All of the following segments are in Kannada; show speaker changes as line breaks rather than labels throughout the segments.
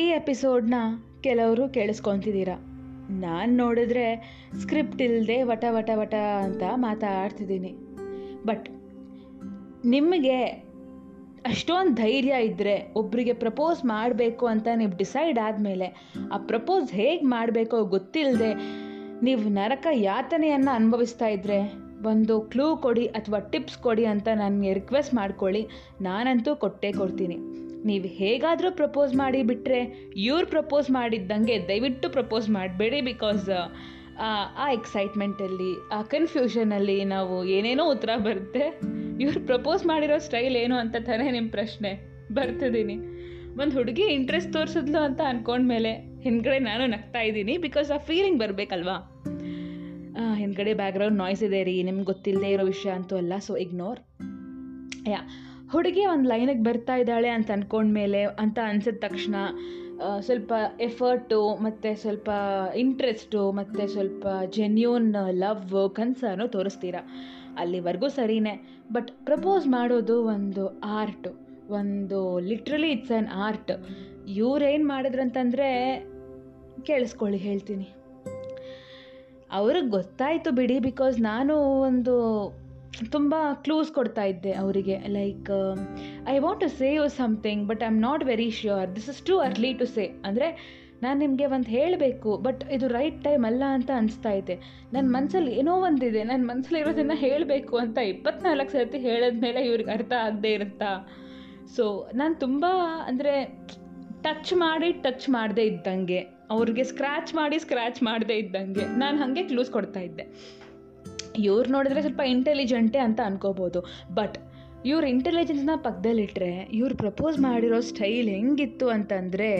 ಈ ಎಪಿಸೋಡ್ನ ಕೆಲವರು ಕೇಳಿಸ್ಕೊತಿದ್ದೀರಾ? ನಾನು ನೋಡಿದ್ರೆ ಸ್ಕ್ರಿಪ್ಟ್ ಇಲ್ಲದೆ ವಟ ವಟ ವಟ ಅಂತ ಮಾತಾಡ್ತಿದ್ದೀನಿ. ಬಟ್ ನಿಮಗೆ ಅಷ್ಟೊಂದು ಧೈರ್ಯ ಇದ್ದರೆ ಒಬ್ಬರಿಗೆ ಪ್ರಪೋಸ್ ಮಾಡಬೇಕು ಅಂತ ನೀವು ಡಿಸೈಡ್ ಆದಮೇಲೆ ಆ ಪ್ರಪೋಸ್ ಹೇಗೆ ಮಾಡಬೇಕೋ ಗೊತ್ತಿಲ್ಲದೆ ನೀವು ನರಕ ಯಾತನೆಯನ್ನು ಅನುಭವಿಸ್ತಾ ಇದ್ದರೆ ಒಂದು ಕ್ಲೂ ಕೊಡಿ ಅಥವಾ ಟಿಪ್ಸ್ ಕೊಡಿ ಅಂತ ನನಗೆ ರಿಕ್ವೆಸ್ಟ್ ಮಾಡ್ಕೊಳ್ಳಿ. ನಾನಂತೂ ಕೊಟ್ಟೇ ಕೊಡ್ತೀನಿ. ನೀವು ಹೇಗಾದರೂ ಪ್ರಪೋಸ್ ಮಾಡಿ ಬಿಟ್ಟರೆ ಇವ್ರು ಪ್ರಪೋಸ್ ಮಾಡಿದ್ದಂಗೆ ದಯವಿಟ್ಟು ಪ್ರಪೋಸ್ ಮಾಡಬೇಡಿ ಬಿಕಾಸ್ ಆ ಎಕ್ಸೈಟ್ಮೆಂಟಲ್ಲಿ ಆ ಕನ್ಫ್ಯೂಷನಲ್ಲಿ ನಾವು ಏನೇನೋ ಉತ್ತರ ಬರುತ್ತೆ. ಇವ್ರು ಪ್ರಪೋಸ್ ಮಾಡಿರೋ ಸ್ಟೈಲ್ ಏನು ಅಂತ ತಾನೇ ನಿಮ್ಮ ಪ್ರಶ್ನೆ. ಬರ್ತಿದ್ದೀನಿ ಒಂದು ಹುಡುಗಿ ಇಂಟ್ರೆಸ್ಟ್ ತೋರಿಸಿದ್ಲು ಅಂತ ಅಂದ್ಕೊಂಡ್ಮೇಲೆ ಹಿಂದ್ಗಡೆ ನಾನು ನಗ್ತಾ ಇದ್ದೀನಿ ಬಿಕಾಸ್ ಆ ಫೀಲಿಂಗ್ ಬರಬೇಕಲ್ವಾ? ಹಿಂದ್ಗಡೆ ಬ್ಯಾಕ್ಗ್ರೌಂಡ್ ನಾಯ್ಸ್ ಇದೆ ರೀ, ನಿಮ್ಗೆ ಗೊತ್ತಿಲ್ಲದೆ ಇರೋ ವಿಷಯ ಅಂತೂ ಅಲ್ಲ ಸೊ ಇಗ್ನೋರ್ ಯಾ ಹುಡುಗಿ ಒಂದು ಲೈನಿಗೆ ಬರ್ತಾ ಇದ್ದಾಳೆ ಅಂತ ಅಂದ್ಕೊಂಡ್ಮೇಲೆ ಅಂತ ಅನ್ಸಿದ ತಕ್ಷಣ ಸ್ವಲ್ಪ ಎಫರ್ಟು ಮತ್ತು ಸ್ವಲ್ಪ ಇಂಟ್ರೆಸ್ಟು ಮತ್ತು ಸ್ವಲ್ಪ ಜೆನ್ಯೂನ್ ಲವ್ ಕನ್ಸರ್ನು ತೋರಿಸ್ತೀರಾ? ಅಲ್ಲಿವರೆಗೂ ಸರಿನೇ. ಬಟ್ ಪ್ರಪೋಸ್ ಮಾಡೋದು ಒಂದು ಆರ್ಟು ಒಂದು ಲಿಟ್ರಲಿ ಇಟ್ಸ್ ಆ್ಯನ್ ಆರ್ಟ್ ಇವ್ರೇನು ಮಾಡಿದ್ರಂತಂದರೆ ಕೇಳಿಸ್ಕೊಳ್ಳಿ, ಹೇಳ್ತೀನಿ. ಅವ್ರಿಗೆ ಗೊತ್ತಾಯಿತು ಬಿಡಿ ಬಿಕಾಸ್ ನಾನು ಒಂದು ತುಂಬ ಕ್ಲೂಸ್ ಕೊಡ್ತಾ ಇದ್ದೆ ಅವರಿಗೆ. Like I want to say something but I am not very sure this is too early to say ಅಂದರೆ ನಾನು ನಿಮಗೆ ಒಂದು ಹೇಳಬೇಕು ಬಟ್ ಇದು ರೈಟ್ ಟೈಮ್ ಅಲ್ಲ ಅಂತ ಅನಿಸ್ತಾ ಇದೆ. ನನ್ನ ಮನಸ್ಸಲ್ಲಿ ಏನೋ ಒಂದಿದೆ. ನನ್ನ ಮನಸ್ಸಲ್ಲಿ ಇರೋದನ್ನು ಹೇಳಬೇಕು ಅಂತ ಇಪ್ಪತ್ನಾಲ್ಕು ಸರ್ತಿ ಹೇಳಿದ್ಮೇಲೆ ಇವ್ರಿಗೆ ಅರ್ಥ ಆಗದೆ ಇರುತ್ತಾ? ಸೊ ನಾನು ತುಂಬ ಅಂದರೆ ಟಚ್ ಮಾಡಿ ಟಚ್ ಮಾಡದೇ ಇದ್ದಂಗೆ. ಅವ್ರಿಗೆ ಸ್ಕ್ರ್ಯಾಚ್ ಮಾಡಿ ಸ್ಕ್ರ್ಯಾಚ್ ಮಾಡದೇ ಇದ್ದಂಗೆ. ನಾನು ಹಾಗೆ ಕ್ಲೂಸ್ ಕೊಡ್ತಾ ಇದ್ದೆ. ಇವ್ರು ನೋಡಿದ್ರೆ ಸ್ವಲ್ಪ ಇಂಟೆಲಿಜೆಂಟೇ ಅಂತ ಅನ್ಕೋಬೋದು. ಬಟ್ ಇವ್ರ ಇಂಟೆಲಿಜೆನ್ಸ್ನ ಪಕ್ಕದಲ್ಲಿಟ್ಟರೆ ಇವ್ರು ಪ್ರಪೋಸ್ ಮಾಡಿರೋ ಸ್ಟೈಲ್ ಹೆಂಗಿತ್ತು ಅಂತಂದರೆ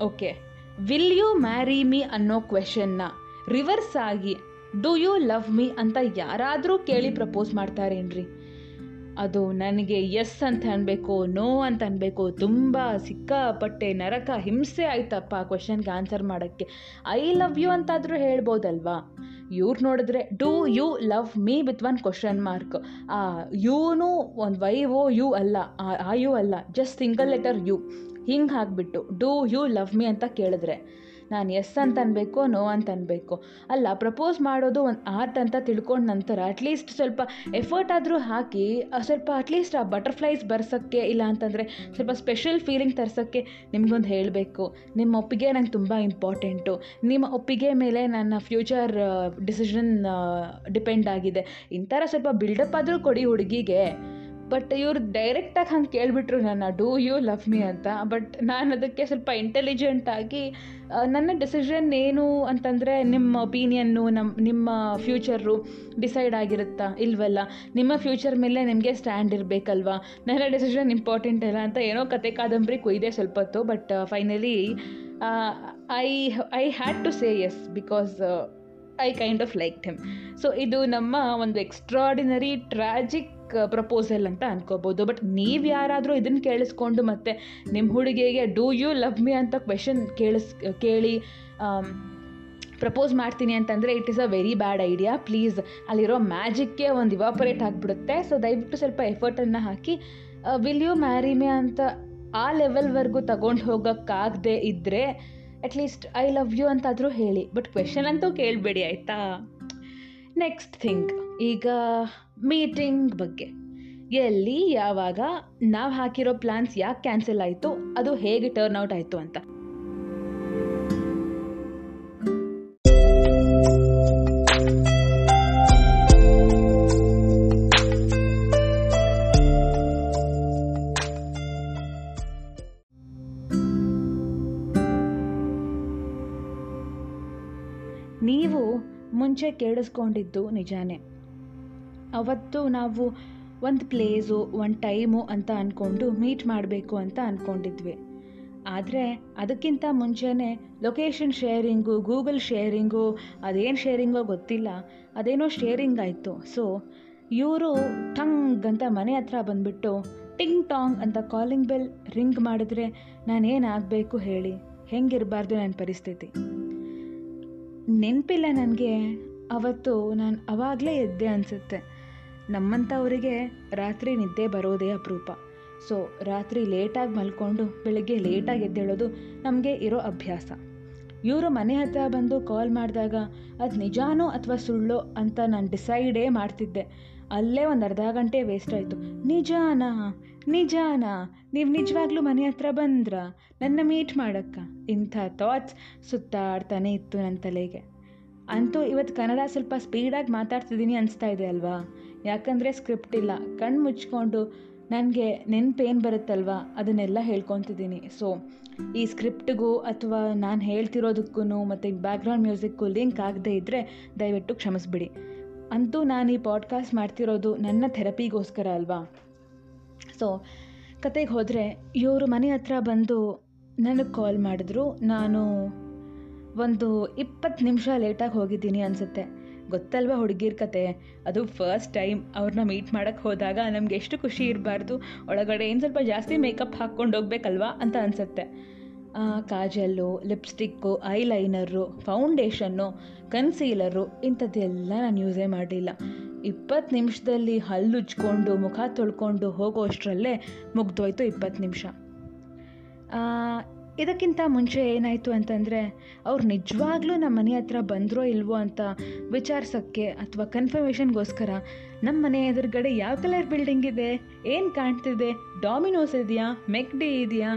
okay will you marry me ಅನ್ನೋ ಕ್ವೆಶನ್ನ ರಿವರ್ಸ್ ಆಗಿ ಡೂ ಯು ಲವ್ ಮೀ ಅಂತ ಯಾರಾದರೂ ಕೇಳಿ ಪ್ರಪೋಸ್ ಮಾಡ್ತಾರೇನ್ರಿ? ಅದು ನನಗೆ ಎಸ್ ಅಂತ ಅನ್ಬೇಕು ನೋ ಅಂತ ಅನ್ಬೇಕು, ತುಂಬ ಸಿಕ್ಕಾಪಟ್ಟೆ ನರಕ, ಹಿಂಸೆ ಆಯ್ತಪ್ಪ ಆ ಕ್ವಶನ್ಗೆ ಆನ್ಸರ್ ಮಾಡೋಕ್ಕೆ. ಐ ಲವ್ ಯು ಅಂತಾದರೂ ಹೇಳ್ಬೋದಲ್ವಾ? ಇವ್ರು ನೋಡಿದ್ರೆ do you love me with one question mark ಆ ಯೂನು ಒಂದು ವೈ ಓ ಯು ಅಲ್ಲ, ಆ ಯು ಅಲ್ಲ ಜಸ್ಟ್ ಸಿಂಗಲ್ ಲೆಟರ್ ಯು ಹಿಂಗೆ ಹಾಕ್ಬಿಟ್ಟು ಡೂ ಯು ಲವ್ ಮೀ ಅಂತ ಕೇಳಿದ್ರೆ. ನಾನು ಎಸ್ ಅಂತ ಅನ್ಬೇಕು ನೋ ಅಂತ ಅನ್ಬೇಕು ಅಲ್ಲ ಪ್ರಪೋಸ್ ಮಾಡೋದು ಒಂದು ಆರ್ಟ್ ಅಂತ ತಿಳ್ಕೊಂಡ ನಂತರ ಅಟ್ಲೀಸ್ಟ್ ಸ್ವಲ್ಪ ಎಫರ್ಟ್ ಆದರೂ ಹಾಕಿ ಸ್ವಲ್ಪ ಅಟ್ಲೀಸ್ಟ್ ಆ ಬಟರ್ಫ್ಲೈಸ್ ಬರ್ಸೋಕ್ಕೆ ಇಲ್ಲ ಅಂತಂದರೆ ಸ್ವಲ್ಪ ಸ್ಪೆಷಲ್ ಫೀಲಿಂಗ್ ತರ್ಸೋಕ್ಕೆ ನಿಮಗೊಂದು ಹೇಳಬೇಕು. ನಿಮ್ಮ ಒಪ್ಪಿಗೆ ನಂಗೆ ತುಂಬ ಇಂಪಾರ್ಟೆಂಟು ನಿಮ್ಮ ಒಪ್ಪಿಗೆ ಮೇಲೆ ನನ್ನ ಫ್ಯೂಚರ್ ಡಿಸಿಷನ್ ಡಿಪೆಂಡ್ ಆಗಿದೆ. ಇಂಥರ ಸ್ವಲ್ಪ ಬಿಲ್ಡಪ್ ಆದರೂ ಕೊಡಿ ಹುಡುಗಿಗೆ. ಬಟ್ ಇವ್ರು ಡೈರೆಕ್ಟಾಗಿ ಹಂಗೆ ಕೇಳಿಬಿಟ್ರು ನನ್ನ ಡೂ ಯು ಲವ್ ಮೀ ಅಂತ. ಬಟ್ ನಾನು ಅದಕ್ಕೆ ಸ್ವಲ್ಪ ಇಂಟೆಲಿಜೆಂಟಾಗಿ ನನ್ನ ಡಿಸಿಷನ್ ಏನು ಅಂತಂದರೆ ನಿಮ್ಮ ಒಪಿನಿಯನ್ನು ನಮ್ಮ ನಿಮ್ಮ ಫ್ಯೂಚರು ಡಿಸೈಡ್ ಆಗಿರುತ್ತಾ ಇಲ್ವಲ್ಲ? ನಿಮ್ಮ ಫ್ಯೂಚರ್ ಮೇಲೆ ನಿಮಗೆ ಸ್ಟ್ಯಾಂಡ್ ಇರಬೇಕಲ್ವಾ? ನನ್ನ ಡಿಸಿಷನ್ ಇಂಪಾರ್ಟೆಂಟ್ ಅಲ್ಲ ಅಂತ ಏನೋ ಕತೆ ಕಾದಂಬರಿ ಕೊಯ್ದೆ ಸ್ವಲ್ಪ ಹೊತ್ತು. But finally I I had to say yes because I kind of like him so ಇದು ನಮ್ಮ ಒಂದು ಎಕ್ಸ್ಟ್ರಾಡಿನರಿ ಟ್ರಾಜಿಕ್ ಪ್ರಪೋಸಲ್ ಅಂತ ಅನ್ಕೋಬೋದು. ಬಟ್ ನೀವು ಯಾರಾದರೂ ಇದನ್ನು ಕೇಳಿಸ್ಕೊಂಡು ಮತ್ತು ನಿಮ್ಮ ಹುಡುಗಿಗೆ ಡೂ ಯು ಲವ್ ಮಿ ಅಂತ ಕ್ವೆಶನ್ ಕೇಳಿಸ್ ಕೇಳಿ ಪ್ರಪೋಸ್ ಮಾಡ್ತೀನಿ ಅಂತಂದರೆ it is a very bad idea please ಅಲ್ಲಿರೋ ಮ್ಯಾಜಿಕ್ಗೆ ಒಂದು ಇವಾಪರೇಟ್ ಆಗಿಬಿಡುತ್ತೆ. ಸೊ ದಯವಿಟ್ಟು ಸ್ವಲ್ಪ ಎಫರ್ಟನ್ನು ಹಾಕಿ ವಿಲ್ ಯು ಮ್ಯಾರಿ ಮೇ ಅಂತ ಆ ಲೆವೆಲ್ವರೆಗೂ ತಗೊಂಡು ಹೋಗೋಕ್ಕಾಗದೆ ಇದ್ದರೆ at least I love you ಅಂತಾದರೂ ಹೇಳಿ. ಬಟ್ ಕ್ವೆಶನ್ ಅಂತೂ ಕೇಳಬೇಡಿ ಆಯಿತಾ? ನೆಕ್ಸ್ಟ್ ಥಿಂಗ್ ಈಗ ಮೀಟಿಂಗ್ ಬಗ್ಗೆ. ಎಲ್ಲಿ, ಯಾವಾಗ, ನಾವು ಹಾಕಿರೋ ಪ್ಲಾನ್ಸ್ ಯಾಕೆ ಕ್ಯಾನ್ಸಲ್ ಆಯಿತು, ಅದು ಹೇಗೆ ಟರ್ನ್ ಔಟ್ ಆಯಿತು ಅಂತ. ಮುಂಚೆ ಕೇಳಿಸ್ಕೊಂಡಿದ್ದು ನಿಜಾನೇ. ಅವತ್ತು ನಾವು ಒಂದು ಪ್ಲೇಸು, ಒಂದು ಟೈಮು ಅಂತ ಅಂದ್ಕೊಂಡು ಮೀಟ್ ಮಾಡಬೇಕು ಅಂತ ಅಂದ್ಕೊಂಡಿದ್ವಿ ಆದರೆ ಅದಕ್ಕಿಂತ ಮುಂಚೆನೇ ಲೊಕೇಶನ್ ಶೇರಿಂಗು, ಗೂಗಲ್ ಶೇರಿಂಗು, ಅದೇನು ಶೇರಿಂಗೋ ಗೊತ್ತಿಲ್ಲ, ಅದೇನೋ ಶೇರಿಂಗ್ ಆಯಿತು. ಸೊ, ಇವರು ಟಂಗ್ ಅಂತ ಮನೆ ಹತ್ರ ಬಂದುಬಿಟ್ಟು ಟಿಂಗ್ ಟಾಂಗ್ ಅಂತ ಕಾಲಿಂಗ್ ಬೆಲ್ ರಿಂಗ್ ಮಾಡಿದ್ರೆ ನಾನೇನಾಗಬೇಕು ಹೇಳಿ? ಹೆಂಗಿರಬಾರ್ದು ನನ್ನ ಪರಿಸ್ಥಿತಿ. ನೆನಪಿಲ್ಲ ನನಗೆ. ಅವತ್ತು ನಾನು ಅವಾಗಲೇ ಎದ್ದೆ ಅನಿಸುತ್ತೆ. ನಮ್ಮಂಥವರಿಗೆ ರಾತ್ರಿ ನಿದ್ದೆ ಬರೋದೇ ಅಪರೂಪ. ಸೊ, ರಾತ್ರಿ ಲೇಟಾಗಿ ಮಲ್ಕೊಂಡು ಬೆಳಗ್ಗೆ ಲೇಟಾಗಿ ಎದ್ದೇಳೋದು ನಮಗೆ ಇರೋ ಅಭ್ಯಾಸ. ಇವರು ಮನೆ ಹತ್ರ ಬಂದು ಕಾಲ್ ಮಾಡಿದಾಗ ಅದು ನಿಜಾನೋ ಅಥವಾ ಸುಳ್ಳೋ ಅಂತ ನಾನು ಡಿಸೈಡೇ ಮಾಡ್ತಿದ್ದೆ. ಅಲ್ಲೇ ಒಂದು ಅರ್ಧ ಗಂಟೆ ವೇಸ್ಟ್ ಆಯಿತು. ನಿಜಾನಾ? ನಿಜಾನಾ? ನೀವು ನಿಜವಾಗ್ಲೂ ಮನೆ ಹತ್ರ ಬಂದ್ರ? ನನ್ನ ಮೀಟ್ ಮಾಡಕ್ಕ? ಇಂಥ ಥಾಟ್ಸ್ ಸುತ್ತಾಡ್ತಾನೆ ಇತ್ತು ನನ್ನ ತಲೆಗೆ. ಅಂತೂ ಇವತ್ತು ಕನ್ನಡ ಸ್ವಲ್ಪ ಸ್ಪೀಡಾಗಿ ಮಾತಾಡ್ತಿದ್ದೀನಿ ಅನಿಸ್ತಾ ಇದೆ ಅಲ್ವಾ? ಯಾಕಂದರೆ ಸ್ಕ್ರಿಪ್ಟ್ ಇಲ್ಲ. ಕಣ್ಣು ಮುಚ್ಕೊಂಡು ನನಗೆ ನೆನಪೇನು ಬರುತ್ತಲ್ವಾ? ಅದನ್ನೆಲ್ಲ ಹೇಳ್ಕೊತಿದ್ದೀನಿ ಸೊ ಈ ಸ್ಕ್ರಿಪ್ಟ್ಗೂ ಅಥವಾ ನಾನು ಹೇಳ್ತಿರೋದಕ್ಕೂ ಮತ್ತು ಬ್ಯಾಕ್ಗ್ರೌಂಡ್ ಮ್ಯೂಸಿಕ್ಕು ಲಿಂಕ್ ಆಗದೇ ಇದ್ದರೆ ದಯವಿಟ್ಟು ಕ್ಷಮಿಸ್ಬಿಡಿ. ಅಂತೂ ನಾನು ಈ ಪಾಡ್ಕಾಸ್ಟ್ ಮಾಡ್ತಿರೋದು ನನ್ನ ಥೆರಪಿಗೋಸ್ಕರ ಅಲ್ವಾ? ಸೊ ಕತೆಗೆ ಹೋದರೆ ಇವರು ಮನೆ ಹತ್ರ ಬಂದು ನನಗೆ ಕಾಲ್ ಮಾಡಿದ್ರು. ನಾನು ಒಂದು ಇಪ್ಪತ್ತು ನಿಮಿಷ ಲೇಟಾಗಿ ಹೋಗಿದ್ದೀನಿ ಅನಿಸುತ್ತೆ. ಗೊತ್ತಲ್ವಾ ಹುಡುಗಿರ ಕತೆ? ಅದು ಫಸ್ಟ್ ಟೈಮ್ ಅವ್ರನ್ನ ಮೀಟ್ ಮಾಡೋಕ್ಕೆ ಹೋದಾಗ ನಮಗೆ ಎಷ್ಟು ಖುಷಿ ಇರಬಾರ್ದು. ಒಳಗಡೆ ಏನು ಸ್ವಲ್ಪ ಜಾಸ್ತಿ ಮೇಕಪ್ ಹಾಕ್ಕೊಂಡು ಹೋಗ್ಬೇಕಲ್ವಾ ಅಂತ ಅನಿಸುತ್ತೆ. Kajal, lipstick eyeliner foundation concealer ಇಂಥದ್ದೆಲ್ಲ ನಾನು ಯೂಸೇ ಮಾಡಲಿಲ್ಲ. ಇಪ್ಪತ್ತು ನಿಮಿಷದಲ್ಲಿ ಹಲ್ಲುಜ್ಕೊಂಡು ಮುಖ ತೊಳ್ಕೊಂಡು ಹೋಗೋಷ್ಟರಲ್ಲೇ ಮುಗ್ದೋಯ್ತು ಇಪ್ಪತ್ತು ನಿಮಿಷ. ಇದಕ್ಕಿಂತ ಮುಂಚೆ ಏನಾಯಿತು ಅಂತಂದರೆ, ಅವ್ರು ನಿಜವಾಗ್ಲೂ ನಮ್ಮ ಮನೆ ಹತ್ರ ಬಂದರೋ ಇಲ್ವೋ ಅಂತ ವಿಚಾರಿಸೋಕ್ಕೆ ಅಥವಾ ಕನ್ಫರ್ಮೇಷನ್ಗೋಸ್ಕರ, ನಮ್ಮ ಮನೆ ಎದುರುಗಡೆ ಯಾವ ಕಲರ್ ಬಿಲ್ಡಿಂಗ್ ಇದೆ? ಏನು ಕಾಣ್ತಿದೆ? ಡಾಮಿನೋಸ್ ಇದೆಯಾ? ಮೆಕ್ಡಿ ಇದೆಯಾ?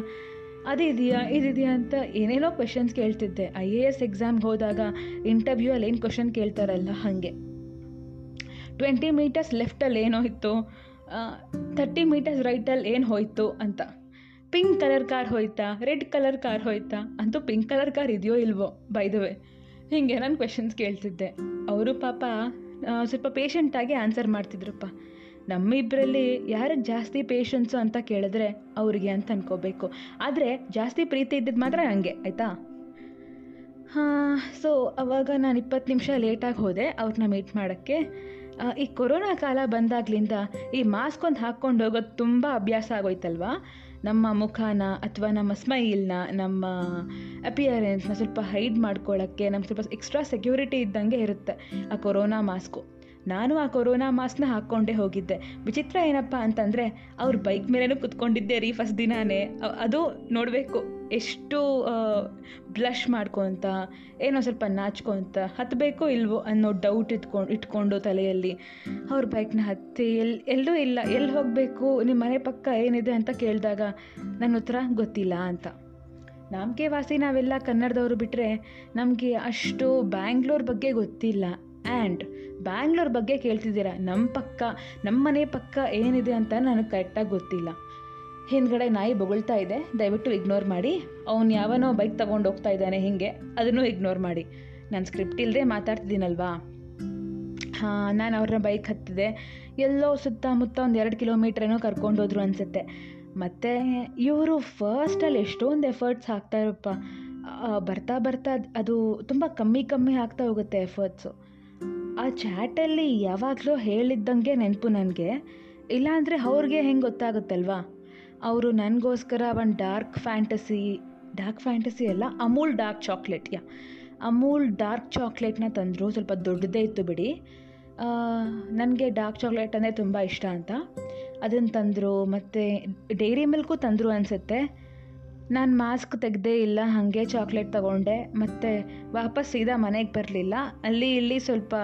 ಅದಿದೆಯಾ, ಇದಿದೆಯಾ ಅಂತ ಏನೇನೋ ಕ್ವೆಶನ್ಸ್ ಕೇಳ್ತಿದ್ದೆ. ಐ ಎ ಎಸ್ ಎಕ್ಸಾಮ್ಗೆ ಹೋದಾಗ ಇಂಟರ್ವ್ಯೂ ಅಲ್ಲಿ ಏನು ಕ್ವಶನ್ ಕೇಳ್ತಾರಲ್ಲ ಹಾಗೆ. ಟ್ವೆಂಟಿ ಮೀಟರ್ಸ್ ಲೆಫ್ಟಲ್ಲಿ ಏನೋ ಇತ್ತು ಥರ್ಟಿ ಮೀಟರ್ಸ್ ರೈಟಲ್ಲಿ ಏನು ಹೋಯ್ತು ಅಂತ. ಪಿಂಕ್ ಕಲರ್ ಕಾರ್ ಹೋಯ್ತಾ ರೆಡ್ ಕಲರ್ ಕಾರ್ ಹೋಯ್ತಾ ಅಂತೂ ಪಿಂಕ್ ಕಲರ್ ಕಾರ್ ಇದೆಯೋ ಇಲ್ವೋ ಬೈದವೆ ಹೀಗೆ ನಾನು ಕ್ವೆಶನ್ಸ್ ಕೇಳ್ತಿದ್ದೆ. ಅವರು ಪಾಪ ಸ್ವಲ್ಪ ಪೇಷಂಟಾಗಿ ಆನ್ಸರ್ ಮಾಡ್ತಿದ್ರಪ್ಪ. ನಮ್ಮಿಬ್ಬರಲ್ಲಿ ಯಾರಿಗೆ ಜಾಸ್ತಿ ಪೇಷನ್ಸು ಅಂತ ಕೇಳಿದ್ರೆ ಅವ್ರಿಗೆ ಅಂತ ಅನ್ಕೋಬೇಕು. ಆದರೆ ಜಾಸ್ತಿ ಪ್ರೀತಿ ಇದ್ದಿದ್ದು ಮಾತ್ರ ಹಂಗೆ ಆಯಿತಾ? ಹಾಂ ಸೊ ಅವಾಗ ನಾನು ಇಪ್ಪತ್ತು ನಿಮಿಷ ಲೇಟಾಗಿ ಹೋದೆ ಅವ್ರನ್ನ ಮೀಟ್ ಮಾಡೋಕ್ಕೆ. ಈ ಕೊರೋನಾ ಕಾಲ ಬಂದಾಗ್ಲಿಂದ ಈ ಮಾಸ್ಕ್ ಒಂದು ಹಾಕ್ಕೊಂಡು ಹೋಗೋದು ತುಂಬ ಅಭ್ಯಾಸ ಆಗೋಯ್ತಲ್ವಾ? ನಮ್ಮ ಮುಖನ ಅಥವಾ ನಮ್ಮ ಸ್ಮೈಲ್ನ ನಮ್ಮ ಅಪಿಯರೆನ್ಸ್ನ ಸ್ವಲ್ಪ ಹೈಡ್ ಮಾಡ್ಕೊಳ್ಳೋಕ್ಕೆ ನಮ್ಗೆ ಸ್ವಲ್ಪ ಎಕ್ಸ್ಟ್ರಾ ಸೆಕ್ಯೂರಿಟಿ ಇದ್ದಂಗೆ ಇರುತ್ತೆ ಆ ಕೊರೋನಾ ಮಾಸ್ಕು ನಾನು ಆ ಕೊರೋನಾ ಮಾಸ್ಕ್ನ ಹಾಕ್ಕೊಂಡೇ ಹೋಗಿದ್ದೆ. ವಿಚಿತ್ರ ಏನಪ್ಪ ಅಂತಂದರೆ ಅವ್ರ ಬೈಕ್ ಮೇಲೇನೂ ಕುತ್ಕೊಂಡಿದ್ದೆ ರೀ ಫಸ್ಟ್ ದಿನಾನೇ. ಅದು ನೋಡಬೇಕು. ಎಷ್ಟು ಬ್ಲಷ್ ಮಾಡ್ಕೊತ, ಏನೋ ಸ್ವಲ್ಪ ನಾಚ್ಕೊಂತ ಹತ್ತಬೇಕೋ ಇಲ್ವೋ ಅನ್ನೋ ಡೌಟ್ ಇಟ್ಕೊಂಡು ಇಟ್ಕೊಂಡು ತಲೆಯಲ್ಲಿ. ಅವ್ರ ಬೈಕ್ನ ಹತ್ತಿ ಎಲ್ಲಿ ಎಲ್ಲೂ ಇಲ್ಲ. ಎಲ್ಲಿ ಹೋಗಬೇಕು? ನಿಮ್ಮ ಮನೆ ಪಕ್ಕ ಏನಿದೆ ಅಂತ ಕೇಳಿದಾಗ ನನ್ನ ಉತ್ತರ ಗೊತ್ತಿಲ್ಲ ಅಂತ. ನಮಗೆ ವಾಸಿ ನಾವೆಲ್ಲ ಕನ್ನಡದವರು ಬಿಟ್ಟರೆ ನಮಗೆ ಅಷ್ಟು ಬ್ಯಾಂಗ್ಳೂರ್ ಬಗ್ಗೆ ಗೊತ್ತಿಲ್ಲ. ಆ್ಯಂಡ್ ಬ್ಯಾಂಗ್ಳೂರ್ ಬಗ್ಗೆ ಕೇಳ್ತಿದ್ದೀರಾ? ನಮ್ಮ ಪಕ್ಕ ನಮ್ಮ ಮನೆ ಪಕ್ಕ ಏನಿದೆ ಅಂತ ನನಗೆ ಕರೆಕ್ಟಾಗಿ ಗೊತ್ತಿಲ್ಲ. ಹಿಂದ್ಗಡೆ ನಾಯಿ ಬೊಗಳ್ತಾ ಇದೆ. ದಯವಿಟ್ಟು ಇಗ್ನೋರ್ ಮಾಡಿ. ಅವ್ನು ಯಾವನೋ ಬೈಕ್ ತೊಗೊಂಡು ಹೋಗ್ತಾ ಇದ್ದಾನೆ ಹಿಂಗೆ, ಅದನ್ನು ಇಗ್ನೋರ್ ಮಾಡಿ. ನಾನು ಸ್ಕ್ರಿಪ್ಟ್ ಇಲ್ಲದೆ ಮಾತಾಡ್ತಿದ್ದೀನಲ್ವಾ? ಹಾಂ, ನಾನು ಅವ್ರನ್ನ ಬೈಕ್ ಹತ್ತಿದೆ. ಎಲ್ಲೋ ಸುತ್ತಮುತ್ತ ಒಂದು ಎರಡು ಕಿಲೋಮೀಟ್ರೇನೋ ಕರ್ಕೊಂಡು ಹೋದ್ರು ಅನಿಸುತ್ತೆ. ಮತ್ತು ಇವರು ಫಸ್ಟಲ್ಲಿ ಎಷ್ಟೊಂದು ಎಫರ್ಟ್ಸ್ ಹಾಕ್ತಾರಪ್ಪ ಬರ್ತಾ ಬರ್ತಾ ಅದು ತುಂಬ ಕಮ್ಮಿ ಕಮ್ಮಿ ಆಗ್ತಾ ಹೋಗುತ್ತೆ ಎಫರ್ಟ್ಸು ಆ ಚಾಟಲ್ಲಿ ಯಾವಾಗಲೂ ಹೇಳಿದ್ದಂಗೆ ನೆನಪು ನನಗೆ. ಇಲ್ಲಾಂದರೆ ಅವ್ರಿಗೆ ಹೆಂಗೆ ಗೊತ್ತಾಗುತ್ತಲ್ವಾ? ಅವರು ನನಗೋಸ್ಕರ ಒಂದು ಡಾರ್ಕ್ ಫ್ಯಾಂಟಸಿ ಡಾರ್ಕ್ ಫ್ಯಾಂಟಸಿ ಅಲ್ಲ, Amul dark chocolate, yeah. Amul dark ಚಾಕ್ಲೇಟ್ನ ತಂದರು, ಸ್ವಲ್ಪ ದೊಡ್ಡದೇ ಇತ್ತು ಬಿಡಿ. ನನಗೆ ಡಾರ್ಕ್ ಚಾಕ್ಲೇಟ್ ಅಂದರೆ ತುಂಬ ಇಷ್ಟ ಅಂತ. ಅದನ್ನು ತಂದರು, ಮತ್ತು ಡೈರಿ ಮಿಲ್ಕು ತಂದರು ಅನಿಸುತ್ತೆ. ನಾನು ಮಾಸ್ಕ್ ತೆಗೆದೇ ಇಲ್ಲ, ಹಾಗೆ ಚಾಕ್ಲೇಟ್ ತಗೊಂಡೆ. ಮತ್ತು ವಾಪಸ್ ಸೀದಾ ಮನೆಗೆ ಬರಲಿಲ್ಲ. ಅಲ್ಲಿ ಇಲ್ಲಿ ಸ್ವಲ್ಪ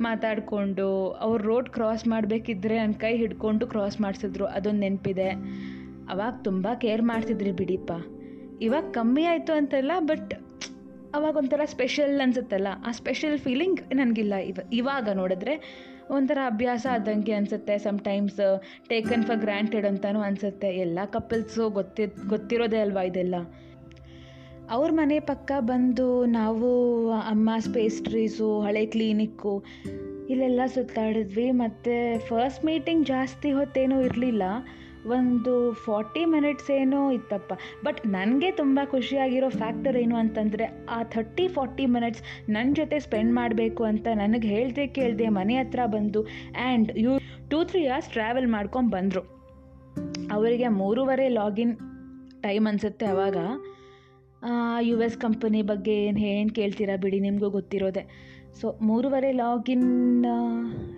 ಮಾತಾಡಿಕೊಂಡು ಅವ್ರು ರೋಡ್ ಕ್ರಾಸ್ ಮಾಡಬೇಕಿದ್ರೆ ನನ್ನ ಕೈ ಹಿಡ್ಕೊಂಡು ಕ್ರಾಸ್ ಮಾಡಿಸಿದ್ರು. ಅದೊಂದು ನೆನಪಿದೆ. ಅವಾಗ ತುಂಬ ಕೇರ್ ಮಾಡ್ತಿದ್ರಿ ಬಿಡಿಪ್ಪ. ಇವಾಗ ಕಮ್ಮಿ ಆಯಿತು ಅಂತಲ್ಲ ಬಟ್ ಅವಾಗ ಒಂಥರ ಸ್ಪೆಷಲ್ ಅನಿಸುತ್ತಲ್ಲ. ಆ ಸ್ಪೆಷಲ್ ಫೀಲಿಂಗ್ ನನಗಿಲ್ಲ. ಇವ ಇವಾಗ ನೋಡಿದ್ರೆ ಒಂಥರ ಅಭ್ಯಾಸ ಆದಂಗೆ ಅನಿಸುತ್ತೆ. ಸಮ್ಟೈಮ್ಸ್ ಟೇಕನ್ ಫಾರ್ ಗ್ರ್ಯಾಂಟೆಡ್ ಅಂತಲೂ ಅನಿಸುತ್ತೆ. ಎಲ್ಲ ಕಪಲ್ಸು ಗೊತ್ತಿ, ಗೊತ್ತಿರೋದೇ ಅಲ್ವಾ ಇದೆಲ್ಲ? ಅವ್ರ ಮನೆ ಪಕ್ಕ ಬಂದು ನಾವು, ಅಮ್ಮ ಸ್ಪೇಸ್ಟ್ರೀಸು ಹಳೆ ಕ್ಲಿನಿಕ್ಕು ಇಲ್ಲೆಲ್ಲ ಸುತ್ತಾಡಿದ್ವಿ. ಮತ್ತು ಫಸ್ಟ್ ಮೀಟಿಂಗ್ ಜಾಸ್ತಿ ಹೊತ್ತೇನೂ ಇರಲಿಲ್ಲ. ಒಂದು ಫಾರ್ಟಿ ಮಿನಿಟ್ಸ್ ಏನೋ ಇತ್ತಪ್ಪ. ಬಟ್ ನನಗೆ ತುಂಬ ಖುಷಿಯಾಗಿರೋ ಫ್ಯಾಕ್ಟರ್ ಏನು ಅಂತಂದರೆ ಆ ಥರ್ಟಿ ಫಾರ್ಟಿ ಮಿನಿಟ್ಸ್ ನನ್ನ ಜೊತೆ ಸ್ಪೆಂಡ್ ಮಾಡಬೇಕು ಅಂತ ನನಗೆ ಹೇಳ್ದೆ ಕೇಳಿದೆ ಮನೆ ಹತ್ರ ಬಂದು and you two three hours travel ಮಾಡ್ಕೊಂಡು ಬಂದರು. ಅವರಿಗೆ ಮೂರುವರೆ ಲಾಗಿನ್ ಟೈಮ್ ಅನಿಸುತ್ತೆ ಅವಾಗ. ಯು ಎಸ್ ಕಂಪನಿ ಬಗ್ಗೆ ಏನು ಏನು ಕೇಳ್ತೀರಾ ಬಿಡಿ, ನಿಮಗೂ ಗೊತ್ತಿರೋದೆ. ಸೊ ಮೂರುವರೆ ಲಾಗಿನ್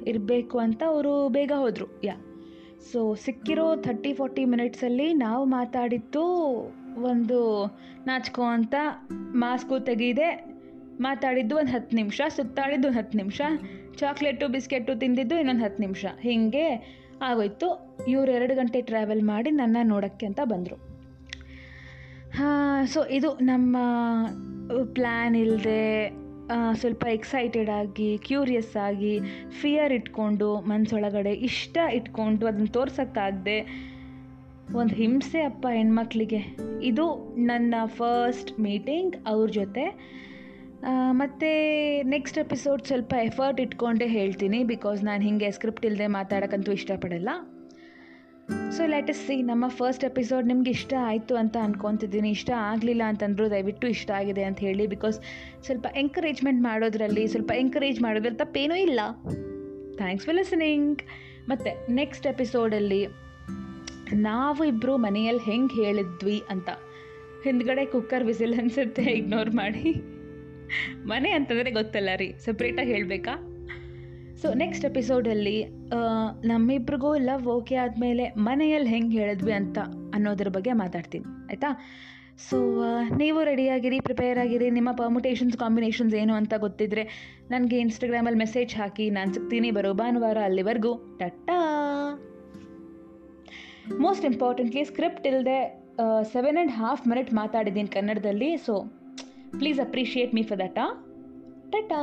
ಇರಬೇಕು ಅಂತ ಅವರು ಬೇಗ ಹೋದರು. ಯಾ ಸೊ ಸಿಕ್ಕಿರೋ ಥರ್ಟಿ ಫೋರ್ಟಿ ಮಿನಿಟ್ಸಲ್ಲಿ ನಾವು ಮಾತಾಡಿದ್ದು ಒಂದು ನಾಚ್ಕೋ ಅಂತ ಮಾಸ್ಕು ತೆಗೀದೆ ಮಾತಾಡಿದ್ದು ಒಂದು ಹತ್ತು ನಿಮಿಷ, ಸುತ್ತಾಡಿದ್ದು ಒಂದು ಹತ್ತು ನಿಮಿಷ ಚಾಕ್ಲೇಟು ಬಿಸ್ಕೆಟು ತಿಂದಿದ್ದು ಇನ್ನೊಂದು ಹತ್ತು ನಿಮಿಷ. ಹೀಗೆ ಆಗೋಯ್ತು. ಇವರು ಎರಡು ಗಂಟೆ ಟ್ರಾವೆಲ್ ಮಾಡಿ ನನ್ನ ನೋಡೋಕ್ಕೆ ಅಂತ ಬಂದರು. ಹಾಂ ಸೊ ಇದು ನಮ್ಮ ಪ್ಲ್ಯಾನ್ ಇಲ್ಲದೆ ಸ್ವಲ್ಪ ಎಕ್ಸೈಟೆಡ್ ಆಗಿ ಕ್ಯೂರಿಯಸ್ ಆಗಿ ಫಿಯರ್ ಇಟ್ಕೊಂಡು ಮನಸ್ಸೊಳಗಡೆ ಇಷ್ಟ ಇಟ್ಕೊಂಡು ಅದನ್ನು ತೋರ್ಸೋಕ್ಕಾಗದೆ ಒಂದು ಹಿಂಸೆ ಅಪ್ಪ ಹೆಣ್ಮಕ್ಳಿಗೆ. ಇದು ನನ್ನ ಫಸ್ಟ್ ಮೀಟಿಂಗ್ ಅವ್ರ ಜೊತೆ. ಮತ್ತು ನೆಕ್ಸ್ಟ್ ಎಪಿಸೋಡ್ ಸ್ವಲ್ಪ ಎಫರ್ಟ್ ಇಟ್ಕೊಂಡೇ ಹೇಳ್ತೀನಿ ಬಿಕಾಸ್ ನಾನು ಹೀಗೆ ಸ್ಕ್ರಿಪ್ಟ್ ಇಲ್ಲದೆ ಮಾತಾಡೋಕ್ಕಂತೂ ಇಷ್ಟಪಡಲ್ಲ. ಸೊ ಲೆಟಸ್ ಸಿ ನಮ್ಮ ಫಸ್ಟ್ ಎಪಿಸೋಡ್ ನಿಮ್ಗೆ ಇಷ್ಟ ಆಯಿತು ಅಂತ ಅನ್ಕೊತಿದ್ದೀನಿ. ಇಷ್ಟ ಆಗಲಿಲ್ಲ ಅಂತಂದರೂ ದಯವಿಟ್ಟು ಇಷ್ಟ ಆಗಿದೆ ಅಂತ ಹೇಳಿ ಬಿಕಾಸ್ ಸ್ವಲ್ಪ ಎಂಕರೇಜ್ಮೆಂಟ್ ಮಾಡೋದ್ರಲ್ಲಿ, ಸ್ವಲ್ಪ ಎಂಕರೇಜ್ ಮಾಡೋದ್ರಲ್ಲಿ ತಪ್ಪೇನೂ ಇಲ್ಲ. ಥ್ಯಾಂಕ್ಸ್ ಫಾರ್ ಲಿಸನಿಂಗ್ ಮತ್ತು ನೆಕ್ಸ್ಟ್ ಎಪಿಸೋಡಲ್ಲಿ ನಾವು ಇಬ್ಬರು ಮನೆಯಲ್ಲಿ ಹೆಂಗೆ ಹೇಳಿದ್ವಿ ಅಂತ. ಹಿಂದ್ಗಡೆ ಕುಕ್ಕರ್ ವಿಸಿಲ್ ಅನ್ಸುತ್ತೆ ಇಗ್ನೋರ್ ಮಾಡಿ. ಮನೆ ಅಂತಂದರೆ ಗೊತ್ತಲ್ಲ ರೀ. ಸಪ್ರೇಟಾಗಿ ಹೇಳಬೇಕಾ? ಸೊ ನೆಕ್ಸ್ಟ್ ಎಪಿಸೋಡಲ್ಲಿ ನಮ್ಮಿಬ್ರಿಗೂ ಲವ್ ಓಕೆ ಆದಮೇಲೆ ಮನೆಯಲ್ಲಿ ಹೆಂಗೆ ಹೇಳಿದ್ವಿ ಅಂತ ಅನ್ನೋದ್ರ ಬಗ್ಗೆ ಮಾತಾಡ್ತೀನಿ, ಆಯಿತಾ? ಸೊ ನೀವು ರೆಡಿಯಾಗಿರಿ ಪ್ರಿಪೇರ್ ಆಗಿರಿ. ನಿಮ್ಮ ಪರ್ಮುಟೇಷನ್ಸ್ ಕಾಂಬಿನೇಷನ್ಸ್ ಏನು ಅಂತ ಗೊತ್ತಿದ್ರೆ ನನಗೆ ಇನ್ಸ್ಟಾಗ್ರಾಮಲ್ಲಿ ಮೆಸೇಜ್ ಹಾಕಿ. ನಾನು ಸಿಗ್ತೀನಿ ಬರೋ ಭಾನುವಾರ ಅಲ್ಲಿವರೆಗೂ. ಟಟ್ಟಾ ಮೋಸ್ಟ್ ಇಂಪಾರ್ಟೆಂಟ್ಲಿ ಸ್ಕ್ರಿಪ್ಟ್ ಇಲ್ಲದೆ ಸೆವೆನ್ ಆ್ಯಂಡ್ ಹಾಫ್ ಮಿನಿಟ್ ಮಾತಾಡಿದ್ದೀನಿ ಕನ್ನಡದಲ್ಲಿ. So please appreciate me for that tata!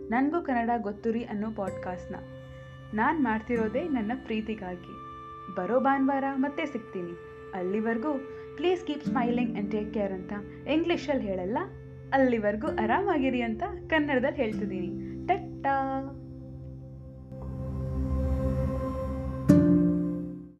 ನನಗೂ ಕನ್ನಡ ಗೊತ್ತುರಿ ಅನ್ನೋ ಪಾಡ್ಕಾಸ್ಟ್ನ ನಾನು ಮಾಡ್ತಿರೋದೇ ನನ್ನ ಪ್ರೀತಿಗಾಗಿ. ಬರೋ ಭಾನುವಾರ ಮತ್ತೆ ಸಿಗ್ತೀನಿ. ಅಲ್ಲಿವರೆಗೂ please keep smiling and take care ಅಂತ ಇಂಗ್ಲೀಷಲ್ಲಿ ಹೇಳಲ್ಲ, ಅಲ್ಲಿವರೆಗೂ ಆರಾಮಾಗಿರಿ ಅಂತ ಕನ್ನಡದಲ್ಲಿ ಹೇಳ್ತಿದ್ದೀನಿ. ಟಟ್ಟಾ.